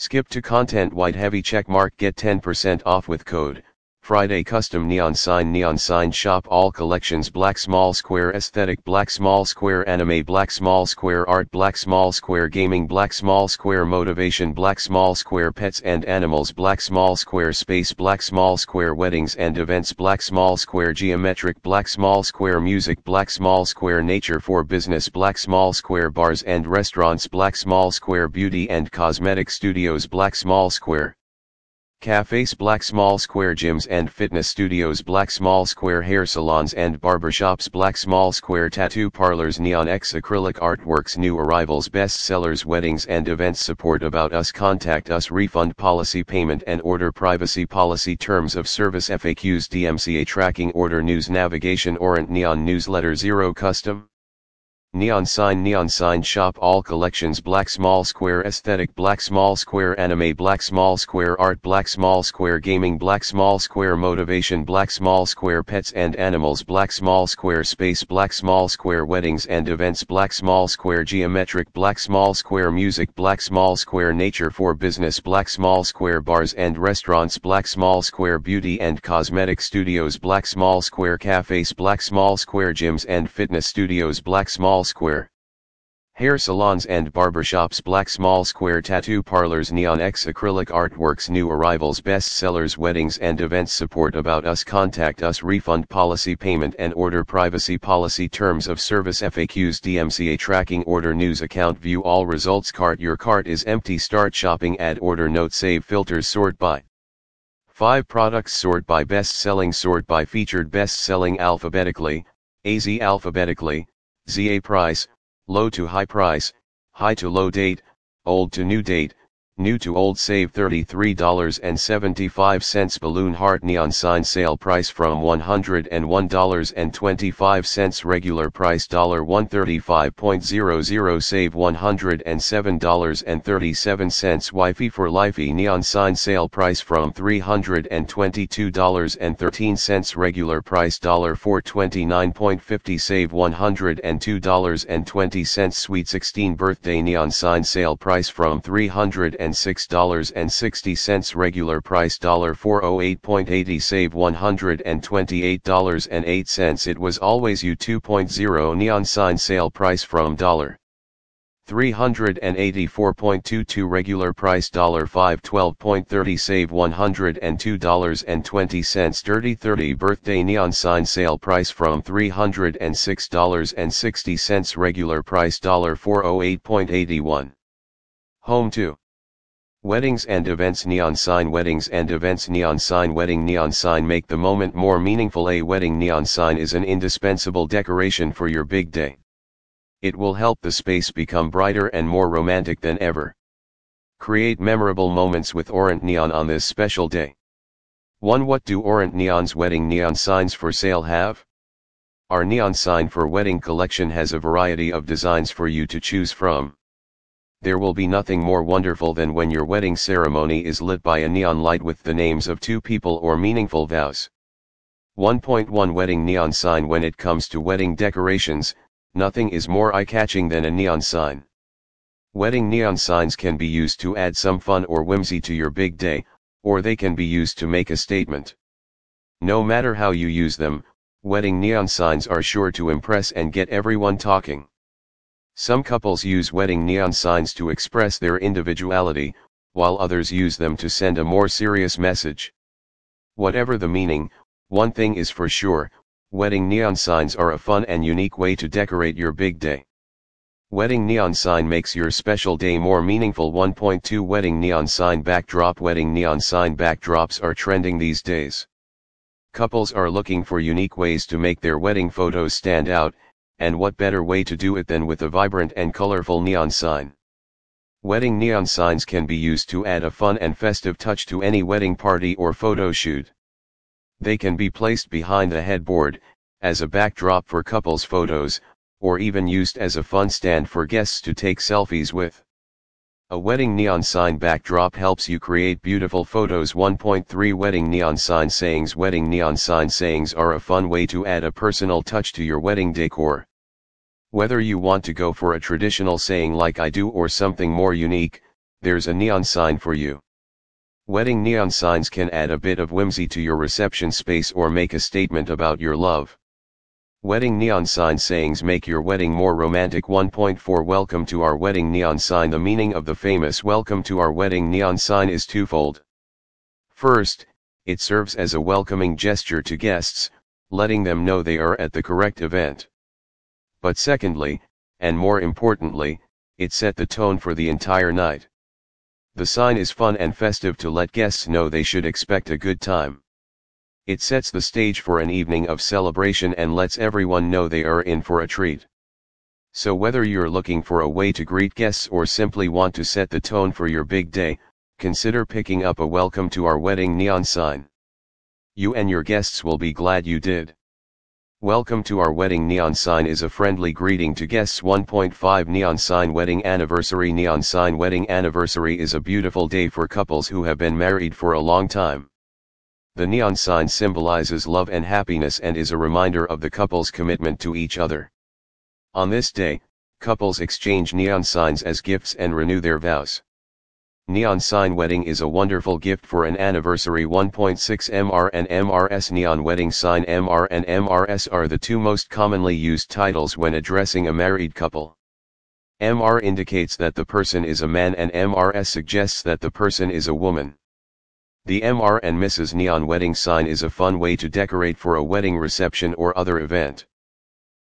Skip to content white heavy check mark get 10% off with code Friday custom neon sign neon sign shop all collections black small square aesthetic black small square anime black small square art black small square gaming black small square motivation black small square pets and animals black small square space black small square weddings and events black small square geometric black small square music black small square nature for business black small square bars and restaurants black small square beauty and cosmetic studios black small square Cafes Black Small Square Gyms and Fitness Studios Black Small Square Hair Salons and Barbershops Black Small Square Tattoo Parlors Neon X Acrylic Artworks New Arrivals Best Sellers Weddings and Events. Support About Us. Contact Us. Refund Policy Payment and Order. Privacy Policy Terms of Service FAQs DMCA Tracking Order News Navigation Orant Neon Newsletter Zero Custom Neon Sign Neon Sign Shop All Collections Black Small Square Aesthetic Black Small Square Anime Black Small Square Art Black Small Square Gaming Black Small Square Motivation Black Small Square Pets and Animals Black Small Square Space Black Small Square Weddings and Events Black Small Square Geometric Black Small Square Music Black Small Square Nature for Business Black Small Square Bars and Restaurants Black Small Square Beauty and Cosmetic Studios Black Small Square Cafes Black Small Square Gyms and Fitness Studios Black Small Small Square. Hair salons and barbershops Black Small Square Tattoo Parlors Neon X Acrylic Artworks New Arrivals Best Sellers Weddings and Events Support About Us Contact Us Refund Policy Payment and Order Privacy Policy Terms of Service FAQs DMCA Tracking Order News Account View All Results Cart Your cart is empty Start shopping Add order Note Save Filters Sort by 5 products Sort by Best Selling Sort by Featured Best Selling Alphabetically, AZ Alphabetically, ZA price, low to high price, high to low date, old to new date, New to old save $33.75 balloon heart neon sign sale price from $101.25 regular price $135.00 save $107.37 Wifey for Lifey neon sign sale price from $322.13 regular price $429.50 save $102.20 sweet 16 birthday neon sign sale price from 300 $106.60 regular price $408.80 save $128.08 it was always you 2.0 neon sign sale price from $384.22 regular price $512.30 save $102.20 dirty 30 birthday neon sign sale price from $306.60 regular price $408.81 Home 2 Weddings and events neon sign weddings and events neon sign wedding neon sign make the moment more meaningful a wedding neon sign is an indispensable decoration for your big day. It will help the space become brighter and more romantic than ever. Create memorable moments with Orant Neon on this special day. 1. What do Orant Neon's wedding neon signs for sale have? Our neon sign for wedding collection has a variety of designs for you to choose from. There will be nothing more wonderful than when your wedding ceremony is lit by a neon light with the names of two people or meaningful vows. 1.1 Wedding Neon Sign When it comes to wedding decorations, nothing is more eye-catching than a neon sign. Wedding neon signs can be used to add some fun or whimsy to your big day, or they can be used to make a statement. No matter how you use them, wedding neon signs are sure to impress and get everyone talking. Some couples use wedding neon signs to express their individuality, while others use them to send a more serious message. Whatever the meaning, one thing is for sure, wedding neon signs are a fun and unique way to decorate your big day. Wedding neon sign makes your special day more meaningful 1.2 Wedding neon sign backdrop Wedding neon sign backdrops are trending these days. Couples are looking for unique ways to make their wedding photos stand out, and what better way to do it than with a vibrant and colorful neon sign. Wedding neon signs can be used to add a fun and festive touch to any wedding party or photo shoot. They can be placed behind the headboard, as a backdrop for couples photos, or even used as a fun stand for guests to take selfies with. A wedding neon sign backdrop helps you create beautiful photos 1.3 Wedding neon sign sayings Wedding neon sign sayings are a fun way to add a personal touch to your wedding decor. Whether you want to go for a traditional saying like I do or something more unique, there's a neon sign for you. Wedding neon signs can add a bit of whimsy to your reception space or make a statement about your love. Wedding neon sign sayings make your wedding more romantic 1.4 Welcome to our wedding neon sign The meaning of the famous welcome to our wedding neon sign is twofold. First, it serves as a welcoming gesture to guests, letting them know they are at the correct event. But secondly, and more importantly, it set the tone for the entire night. The sign is fun and festive to let guests know they should expect a good time. It sets the stage for an evening of celebration and lets everyone know they are in for a treat. So whether you're looking for a way to greet guests or simply want to set the tone for your big day, consider picking up a welcome to our wedding neon sign. You and your guests will be glad you did. Welcome to our wedding neon sign is a friendly greeting to guests 1.5 Neon sign wedding anniversary Neon sign wedding anniversary is a beautiful day for couples who have been married for a long time. The neon sign symbolizes love and happiness and is a reminder of the couple's commitment to each other. On this day, couples exchange neon signs as gifts and renew their vows. Neon Sign Wedding is a wonderful gift for an anniversary 1.6 MR and MRS Neon Wedding Sign MR and MRS are the two most commonly used titles when addressing a married couple. MR indicates that the person is a man and MRS suggests that the person is a woman. The MR and Mrs. Neon wedding sign is a fun way to decorate for a wedding reception or other event.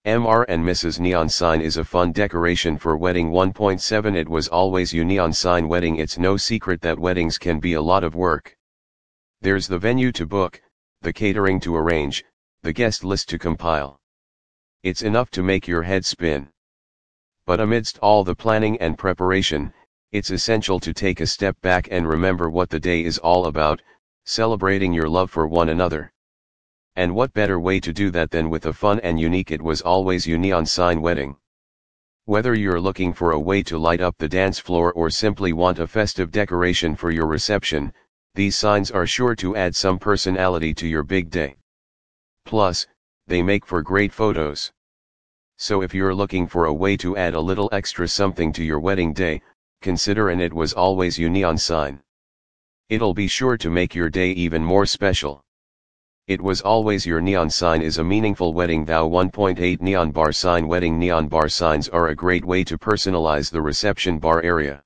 MR and Mrs. Neon Sign is a fun decoration for wedding 1.7 It was always you neon sign wedding It's no secret that weddings can be a lot of work. There's the venue to book, the catering to arrange, the guest list to compile. It's enough to make your head spin. But amidst all the planning and preparation, it's essential to take a step back and remember what the day is all about, celebrating your love for one another. And what better way to do that than with a fun and unique It Was Always You neon sign wedding. Whether you're looking for a way to light up the dance floor or simply want a festive decoration for your reception, these signs are sure to add some personality to your big day. Plus, they make for great photos. So if you're looking for a way to add a little extra something to your wedding day, consider an It Was Always You neon sign. It'll be sure to make your day even more special. It was always your neon sign is a meaningful wedding vow 1.8 Neon bar sign Wedding neon bar signs are a great way to personalize the reception bar area.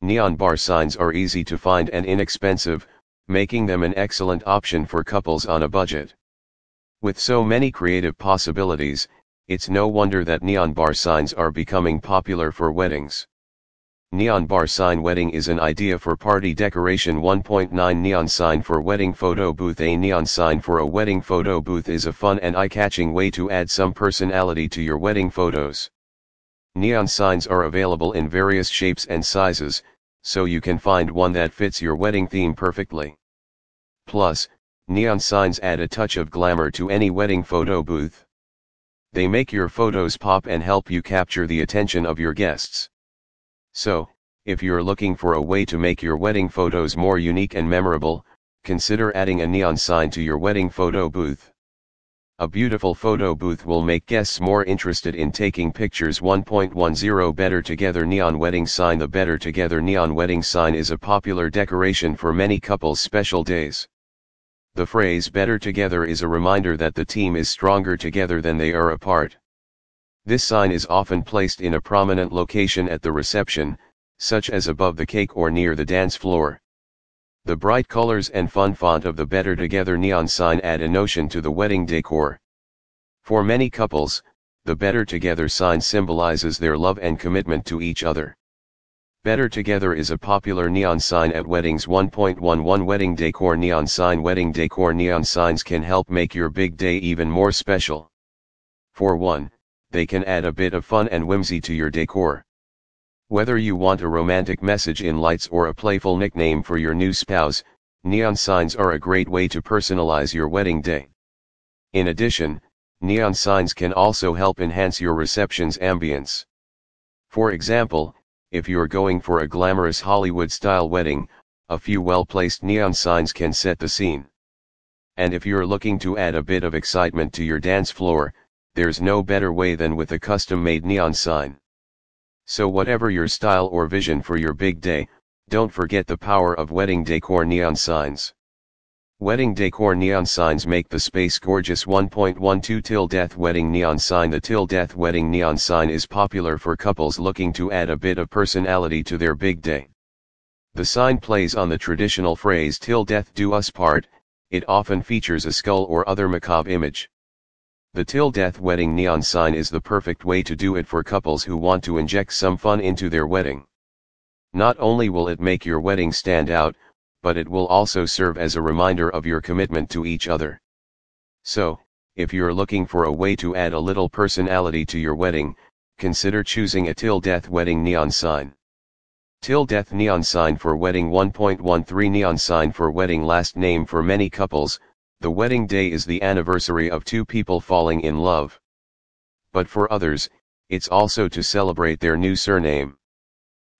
Neon bar signs are easy to find and inexpensive, making them an excellent option for couples on a budget. With so many creative possibilities, it's no wonder that neon bar signs are becoming popular for weddings. Neon bar sign wedding is an idea for party decoration 1.9 Neon sign for wedding photo booth A neon sign for a wedding photo booth is a fun and eye-catching way to add some personality to your wedding photos. Neon signs are available in various shapes and sizes, so you can find one that fits your wedding theme perfectly. Plus, neon signs add a touch of glamour to any wedding photo booth. They make your photos pop and help you capture the attention of your guests. So, if you're looking for a way to make your wedding photos more unique and memorable, consider adding a neon sign to your wedding photo booth. A beautiful photo booth will make guests more interested in taking pictures 1.10 Better Together Neon Wedding Sign The Better Together Neon Wedding Sign is a popular decoration for many couples' special days. The phrase Better Together is a reminder that the team is stronger together than they are apart. This sign is often placed in a prominent location at the reception, such as above the cake or near the dance floor. The bright colors and fun font of the Better Together neon sign add a notion to the wedding decor. For many couples, the Better Together sign symbolizes their love and commitment to each other. Better Together is a popular neon sign at weddings 1.11 Wedding Decor Neon Sign Wedding Decor Neon signs can help make your big day even more special. For one, they can add a bit of fun and whimsy to your decor. Whether you want a romantic message in lights or a playful nickname for your new spouse, neon signs are a great way to personalize your wedding day. In addition, neon signs can also help enhance your reception's ambience. For example, if you're going for a glamorous Hollywood-style wedding, a few well-placed neon signs can set the scene. And if you're looking to add a bit of excitement to your dance floor, there's no better way than with a custom-made neon sign. So whatever your style or vision for your big day, Don't forget the power of wedding decor neon signs. Wedding decor neon signs make the space gorgeous 1.12 till death wedding neon sign The till death wedding neon sign is popular for couples looking to add a bit of personality to their big day. The sign plays on the traditional phrase till death do us part, it often features a skull or other macabre image. The till death wedding neon sign is the perfect way to do it for couples who want to inject some fun into their wedding. Not only will it make your wedding stand out, but it will also serve as a reminder of your commitment to each other. So, if you're looking for a way to add a little personality to your wedding, consider choosing a till death wedding neon sign. Till death neon sign for wedding 1.13 neon sign for wedding last name for many couples, the wedding day is the anniversary of two people falling in love. But for others, it's also to celebrate their new surname.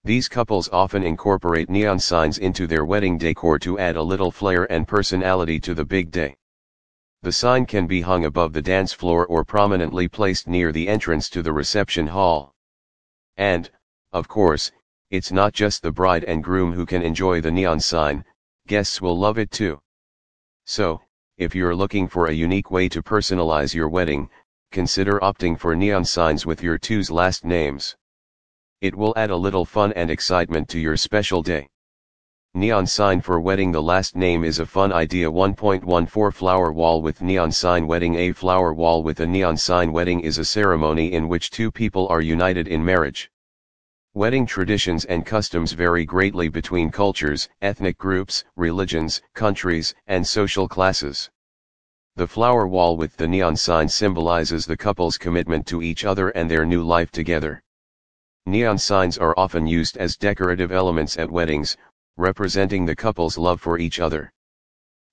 These couples often incorporate neon signs into their wedding decor to add a little flair and personality to the big day. The sign can be hung above the dance floor or prominently placed near the entrance to the reception hall. And, of course, it's not just the bride and groom who can enjoy the neon sign, guests will love it too. So, if you're looking for a unique way to personalize your wedding, consider opting for neon signs with your two's last names. It will add a little fun and excitement to your special day. Neon sign for wedding The last name is a fun idea 1.14 Flower wall with neon sign wedding A flower wall with a neon sign wedding is a ceremony in which two people are united in marriage. Wedding traditions and customs vary greatly between cultures, ethnic groups, religions, countries, and social classes. The flower wall with the neon sign symbolizes the couple's commitment to each other and their new life together. Neon signs are often used as decorative elements at weddings, representing the couple's love for each other.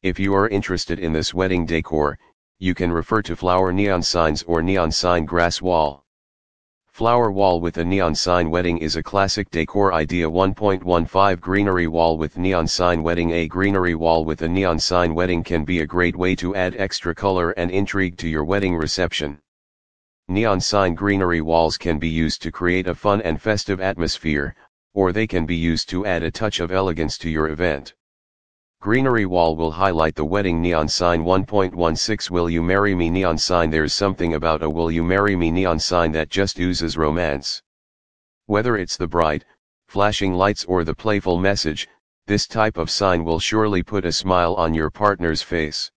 If you are interested in this wedding decor, you can refer to flower neon signs or neon sign grass wall. Flower wall with a neon sign wedding is a classic decor idea 1.15 Greenery wall with neon sign wedding A greenery wall with a neon sign wedding can be a great way to add extra color and intrigue to your wedding reception. Neon sign greenery walls can be used to create a fun and festive atmosphere, or they can be used to add a touch of elegance to your event. Greenery wall will highlight the wedding neon sign 1.16 Will you marry me neon sign There's something about a will you marry me neon sign that just oozes romance. Whether it's the bright, flashing lights or the playful message, this type of sign will surely put a smile on your partner's face.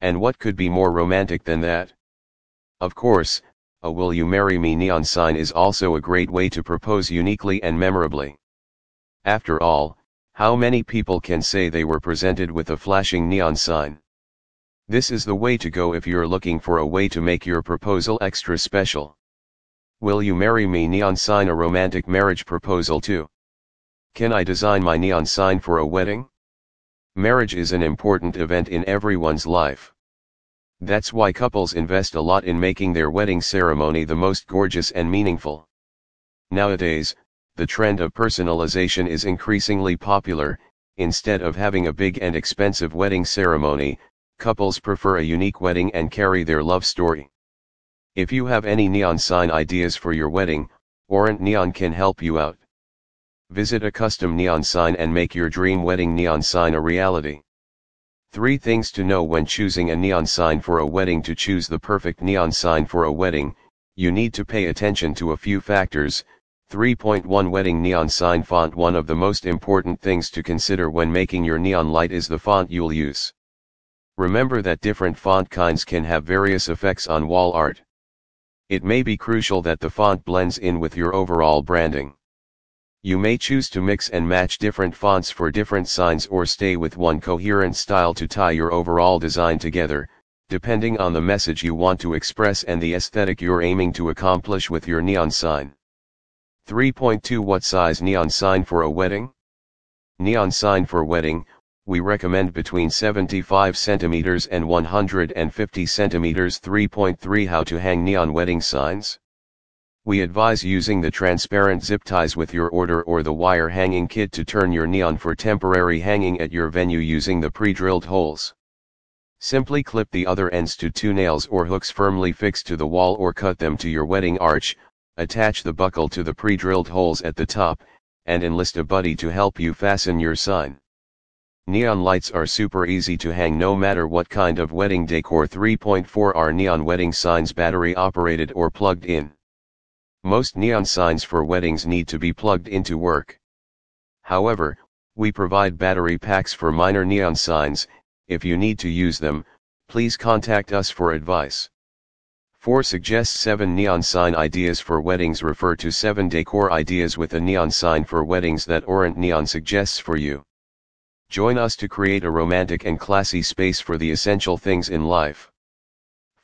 And what could be more romantic than that? Of course, a Will You Marry Me neon sign is also a great way to propose uniquely and memorably. After all, how many people can say they were presented with a flashing neon sign? This is the way to go if you're looking for a way to make your proposal extra special. Will you marry me neon sign a romantic marriage proposal too? Can I design my neon sign for a wedding? Marriage is an important event in everyone's life. That's why couples invest a lot in making their wedding ceremony the most gorgeous and meaningful. Nowadays, the trend of personalization is increasingly popular, instead of having a big and expensive wedding ceremony, couples prefer a unique wedding and carry their love story. If you have any neon sign ideas for your wedding, Orant Neon can help you out. Visit a custom neon sign and make your dream wedding neon sign a reality. 3 things to know when choosing a neon sign for a wedding To choose the perfect neon sign for a wedding, you need to pay attention to a few factors. 3.1 Wedding Neon Sign Font One of the most important things to consider when making your neon light is the font you'll use. Remember that different font kinds can have various effects on wall art. It may be crucial that the font blends in with your overall branding. You may choose to mix and match different fonts for different signs or stay with one coherent style to tie your overall design together, depending on the message you want to express and the aesthetic you're aiming to accomplish with your neon sign. 3.2 What size neon sign for a wedding? Neon sign for wedding, we recommend between 75 cm and 150 cm 3.3 How to hang neon wedding signs? We advise using the transparent zip ties with your order or the wire hanging kit to turn your neon for temporary hanging at your venue using the pre-drilled holes. Simply clip the other ends to two nails or hooks firmly fixed to the wall or cut them to your wedding arch, attach the buckle to the pre-drilled holes at the top, and enlist a buddy to help you fasten your sign. Neon lights are super easy to hang no matter what kind of wedding decor 3.4R neon wedding signs battery operated or plugged in. Most neon signs for weddings need to be plugged into work. However, we provide battery packs for minor neon signs, if you need to use them, please contact us for advice. 4 suggests 7 neon sign ideas for weddings refer to 7 decor ideas with a neon sign for weddings that Orant Neon suggests for you. Join us to create a romantic and classy space for the essential things in life.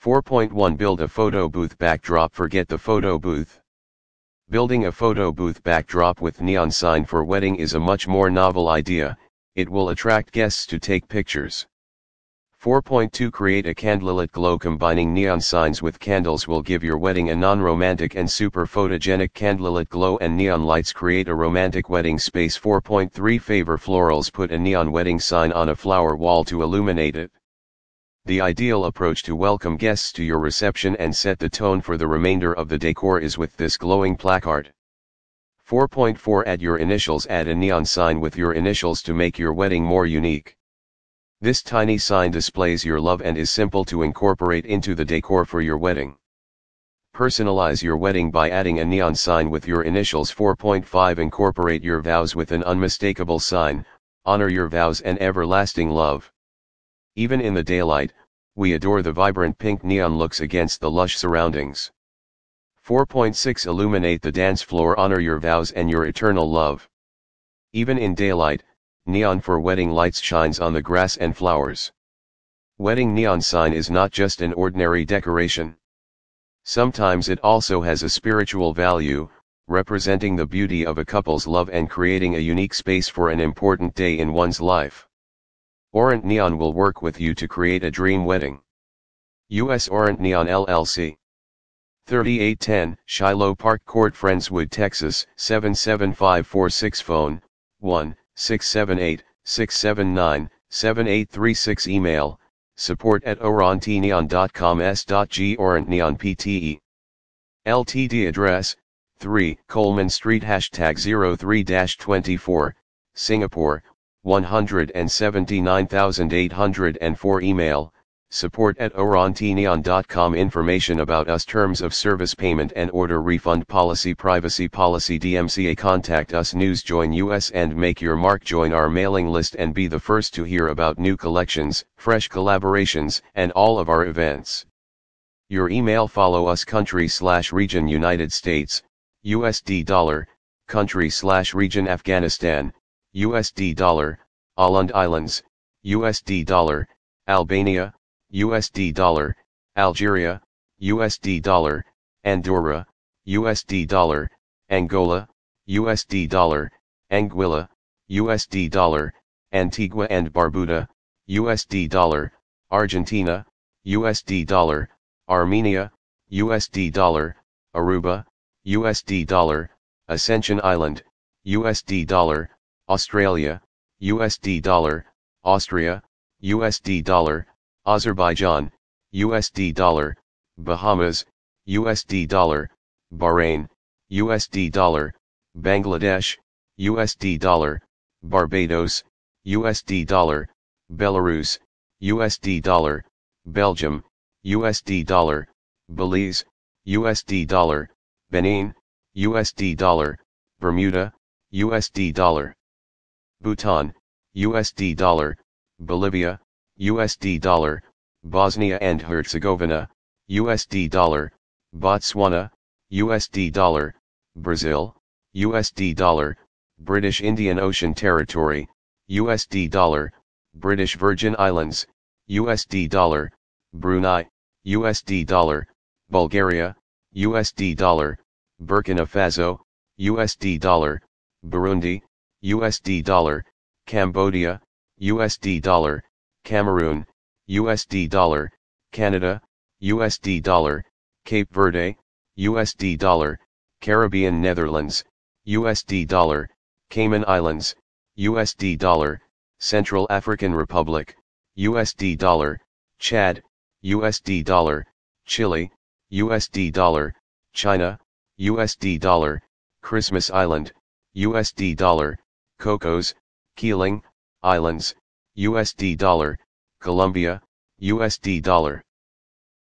4.1 Build a photo booth backdrop Forget the photo booth. Building a photo booth backdrop with neon sign for wedding is a much more novel idea, it will attract guests to take pictures. 4.2 Create a candlelit glow Combining neon signs with candles will give your wedding a non-romantic and super photogenic candlelit glow and neon lights create a romantic wedding space 4.3 Favor florals Put a neon wedding sign on a flower wall to illuminate it. The ideal approach to welcome guests to your reception and set the tone for the remainder of the decor is with this glowing placard. 4.4 Add your initials Add a neon sign with your initials to make your wedding more unique. This tiny sign displays your love and is simple to incorporate into the decor for your wedding. Personalize your wedding by adding a neon sign with your initials 4.5 Incorporate your vows with an unmistakable sign, honor your vows and everlasting love. Even in the daylight, we adore the vibrant pink neon looks against the lush surroundings. 4.6 Illuminate the dance floor honor your vows and your eternal love. Even in daylight, neon for wedding lights shines on the grass and flowers. Wedding neon sign is not just an ordinary decoration. Sometimes it also has a spiritual value, representing the beauty of a couple's love and creating a unique space for an important day in one's life. Orant Neon will work with you to create a dream wedding. U.S. Orant Neon LLC 3810 Shiloh Park Court Friendswood Texas 77546 phone 1 678 679 7836 email support at orantneon.com pte ltd address 3 coleman street hashtag 03-24 singapore 179804 email Support at orantneon.com Information about us Terms of service payment and order refund policy Privacy policy DMCA Contact us News Join us and make your mark Join our mailing list and be the first to hear about new collections, fresh collaborations and all of our events. Your email follow us country slash region United States, USD dollar, country slash region Afghanistan, USD dollar, Åland Islands, USD dollar, Albania, USD dollar, Algeria, USD dollar, Andorra, USD dollar, Angola, USD dollar, Anguilla, USD dollar, Antigua and Barbuda, USD dollar, Argentina, USD dollar, Armenia, USD dollar, Aruba, USD dollar, Ascension Island, USD dollar, Australia, USD dollar, Austria, USD dollar, Azerbaijan, USD dollar, Bahamas, USD dollar, Bahrain, USD dollar, Bangladesh, USD dollar, Barbados, USD dollar, Belarus, USD dollar, Belgium, USD dollar, Belize, USD dollar, Benin, USD dollar, Bermuda, USD dollar, Bhutan, USD dollar, Bolivia, USD dollar, Bosnia and Herzegovina, USD dollar, Botswana, USD dollar, Brazil, USD dollar, British Indian Ocean Territory, USD dollar, British Virgin Islands, USD dollar, Brunei, USD dollar, Bulgaria, USD dollar, Burkina Faso, USD dollar, Burundi, USD dollar, Cambodia, USD dollar, Cameroon, USD dollar, Canada, USD dollar, Cape Verde, USD dollar, Caribbean Netherlands, USD dollar, Cayman Islands, USD dollar, Central African Republic, USD dollar, Chad, USD dollar, Chile, USD dollar, China, USD dollar, Christmas Island, USD dollar, Cocos, Keeling, Islands, USD dollar, Colombia, USD dollar.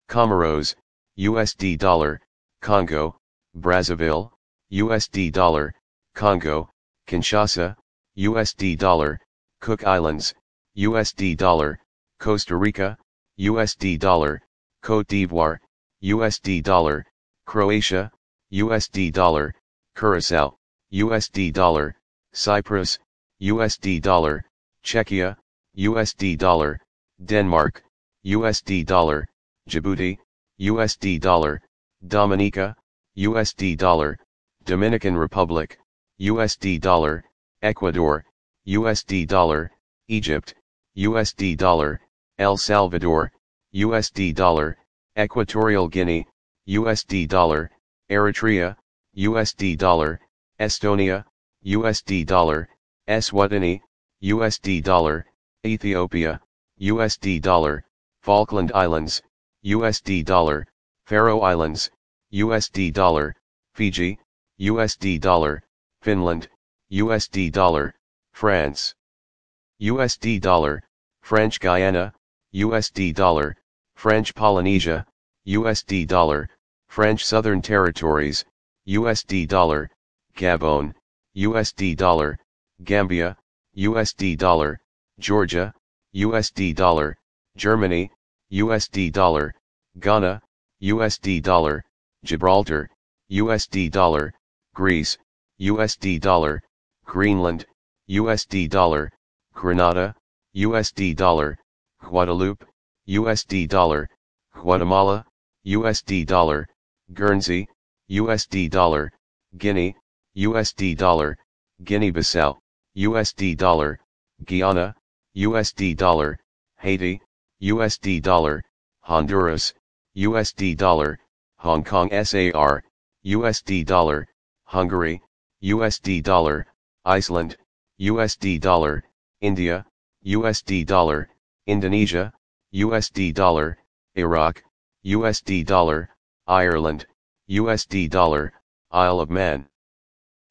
Comoros, USD dollar, Congo, Brazzaville, USD dollar, Congo, Kinshasa, USD dollar, Cook Islands, USD dollar, Costa Rica, USD dollar, Cote d'Ivoire, USD dollar, Croatia, USD dollar, Curacao, USD dollar, Cyprus, USD dollar, Czechia, USD dollar, Denmark, USD dollar, Djibouti, USD dollar, Dominica, USD dollar, Dominican Republic, USD dollar, Ecuador, USD dollar, Egypt, USD dollar, El Salvador, USD dollar, Equatorial Guinea, USD dollar, Eritrea, USD dollar, Estonia, USD dollar, Eswatini, USD dollar, Ethiopia, USD dollar, Falkland Islands, USD dollar, Faroe Islands, USD dollar, Fiji, USD dollar, Finland, USD dollar, France. USD dollar, French Guiana, USD dollar, French Polynesia, USD dollar, French Southern Territories, USD dollar, Gabon, USD dollar, Gambia, USD dollar, Georgia, USD dollar, Germany, USD dollar, Ghana, USD dollar, Gibraltar, USD dollar, Greece, USD dollar, Greenland, USD dollar, Grenada, USD dollar, Guadeloupe, USD dollar, Guatemala, USD dollar, Guernsey, USD dollar, Guinea, USD dollar, Guinea-Bissau, USD dollar, Guyana, USD dollar, Haiti, USD dollar, Honduras, USD dollar, Hong Kong SAR, USD dollar, Hungary, USD dollar, Iceland, USD dollar, India, USD dollar, Indonesia, USD dollar, Iraq, USD dollar, Ireland, USD dollar, Isle of Man.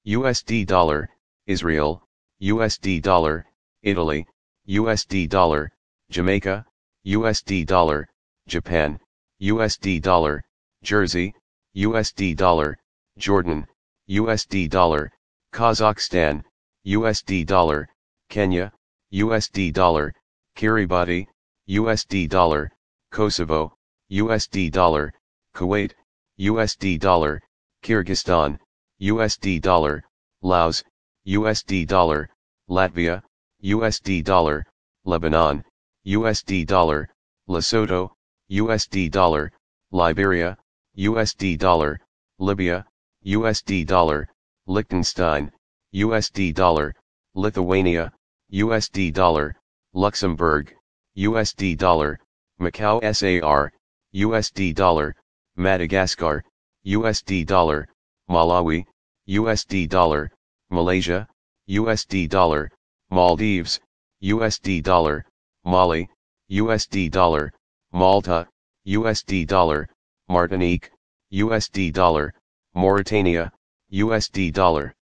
USD dollar, Israel, USD dollar, Italy, USD dollar, Jamaica, USD dollar, Japan, USD dollar, Jersey, USD dollar, Jordan, USD dollar, Kazakhstan, USD dollar, Kenya, USD dollar, Kiribati, USD dollar, Kosovo, USD dollar, Kuwait, USD dollar, Kyrgyzstan, USD dollar, Laos, USD dollar, Latvia, USD dollar, Lebanon, USD dollar, Lesotho, USD dollar, Liberia, USD dollar, Libya, USD dollar, Liechtenstein, USD dollar, Lithuania, USD dollar, Luxembourg, USD dollar, Macau SAR, USD dollar, Madagascar, USD dollar, Malawi, USD dollar, Malaysia, USD dollar, Maldives, USD dollar, Mali, USD dollar, Malta, USD dollar, Martinique, USD dollar, Mauritania, USD dollar.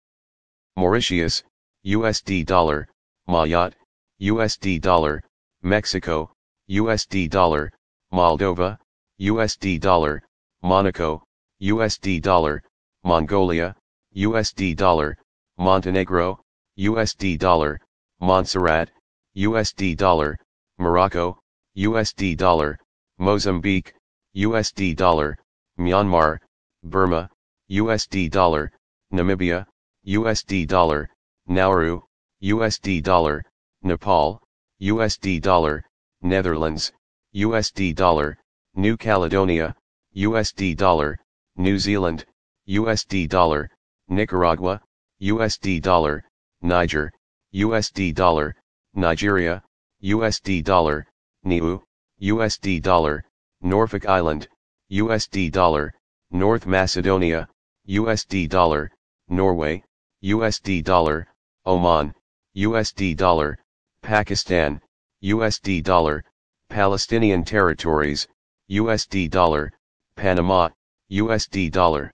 Mauritius, USD dollar, Mayotte, USD dollar, Mexico, USD dollar, Moldova, USD dollar, Monaco, USD dollar, Mongolia, USD dollar, Montenegro, USD dollar, Montserrat, USD dollar, Morocco, USD dollar, Mozambique, USD dollar, Myanmar, Burma, USD dollar, Namibia, USD dollar, Nauru, USD dollar, Nepal, USD dollar, Netherlands, USD dollar, New Caledonia, USD dollar, New Zealand, USD dollar, Nicaragua, USD dollar, Niger, USD dollar, Nigeria, USD dollar, Niue, USD dollar, Norfolk Island, USD dollar, North Macedonia, USD dollar, Norway, USD dollar, Oman, USD dollar, Pakistan, USD dollar, Palestinian territories, USD dollar, Panama, USD dollar.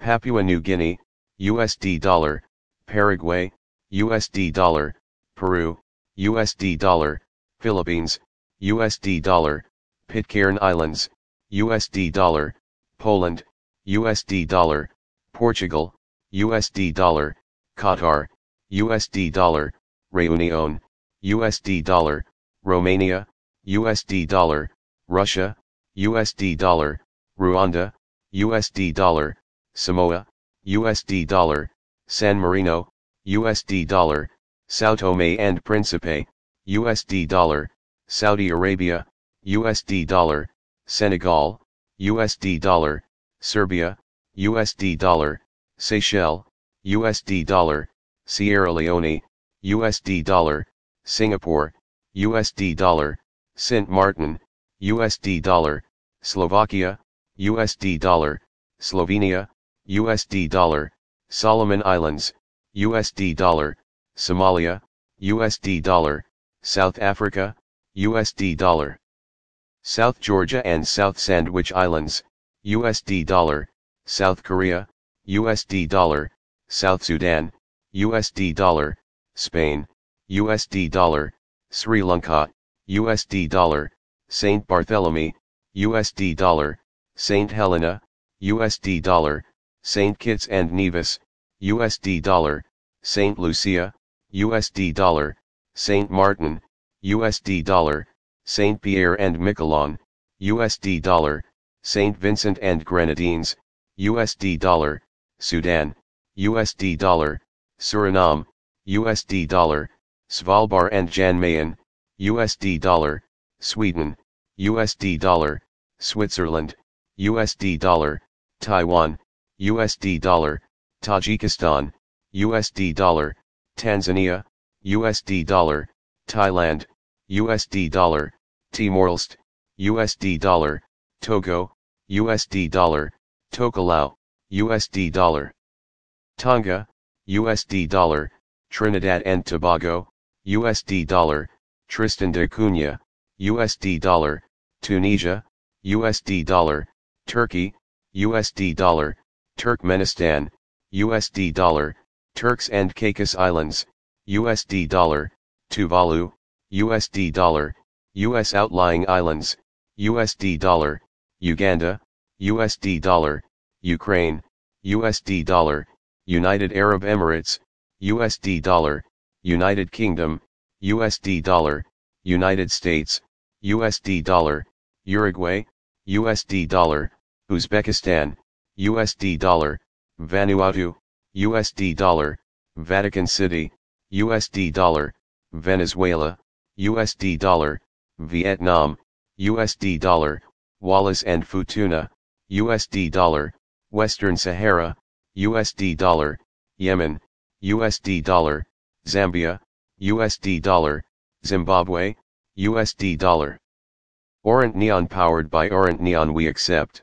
Papua New Guinea, USD dollar, Paraguay, USD dollar, Peru, USD dollar, Philippines, USD dollar, Pitcairn Islands, USD dollar, Poland, USD dollar, Portugal, USD dollar, Qatar, USD dollar, Reunion, USD dollar, Romania, USD dollar, Russia, USD dollar, Rwanda, USD dollar, Samoa, USD dollar, San Marino, USD dollar, Sao Tome and Principe, USD dollar, Saudi Arabia, USD dollar, Senegal, USD dollar, Serbia, USD dollar, Seychelles, USD dollar, Sierra Leone, USD dollar, Singapore, USD dollar, Sint Maarten, USD dollar, Slovakia, USD dollar, Slovenia, USD dollar, Solomon Islands, USD dollar, Somalia, USD dollar, South Africa, USD dollar. South Georgia and South Sandwich Islands, USD dollar, South Korea, USD dollar, South Sudan, USD dollar, Spain, USD dollar, Sri Lanka, USD dollar, Saint Barthélemy, USD dollar, Saint Helena, USD dollar, Saint Kitts and Nevis, USD dollar, Saint Lucia, USD dollar, Saint Martin, USD dollar, Saint Pierre and Miquelon, USD dollar, Saint Vincent and Grenadines, USD dollar, Sudan, USD dollar, Suriname, USD dollar, Svalbard and Jan Mayen, USD dollar, Sweden, USD dollar, Switzerland, USD dollar, Taiwan, USD dollar, Tajikistan, USD dollar, Tanzania, USD dollar, Thailand, USD dollar, Timor-Leste, USD dollar, Togo, USD dollar, Tokelau, USD dollar. Tonga, USD dollar, Trinidad and Tobago, USD dollar, Tristan da Cunha, USD dollar, Tunisia, USD dollar, Turkey, USD dollar, Turkmenistan, USD dollar, Turks and Caicos Islands, USD dollar, Tuvalu, USD dollar, US outlying islands, USD dollar, Uganda, USD dollar, Ukraine, USD dollar, United Arab Emirates, USD dollar, United Kingdom, USD dollar, United States, USD dollar, Uruguay, USD dollar, Uzbekistan, USD dollar, Vanuatu, USD dollar, Vatican City, USD dollar, Venezuela, USD dollar, Vietnam, USD dollar, Wallis and Futuna, USD dollar, Western Sahara, USD dollar, Yemen, USD dollar, Zambia, USD dollar, Zimbabwe, USD dollar. Orant Neon powered by Orant Neon we accept.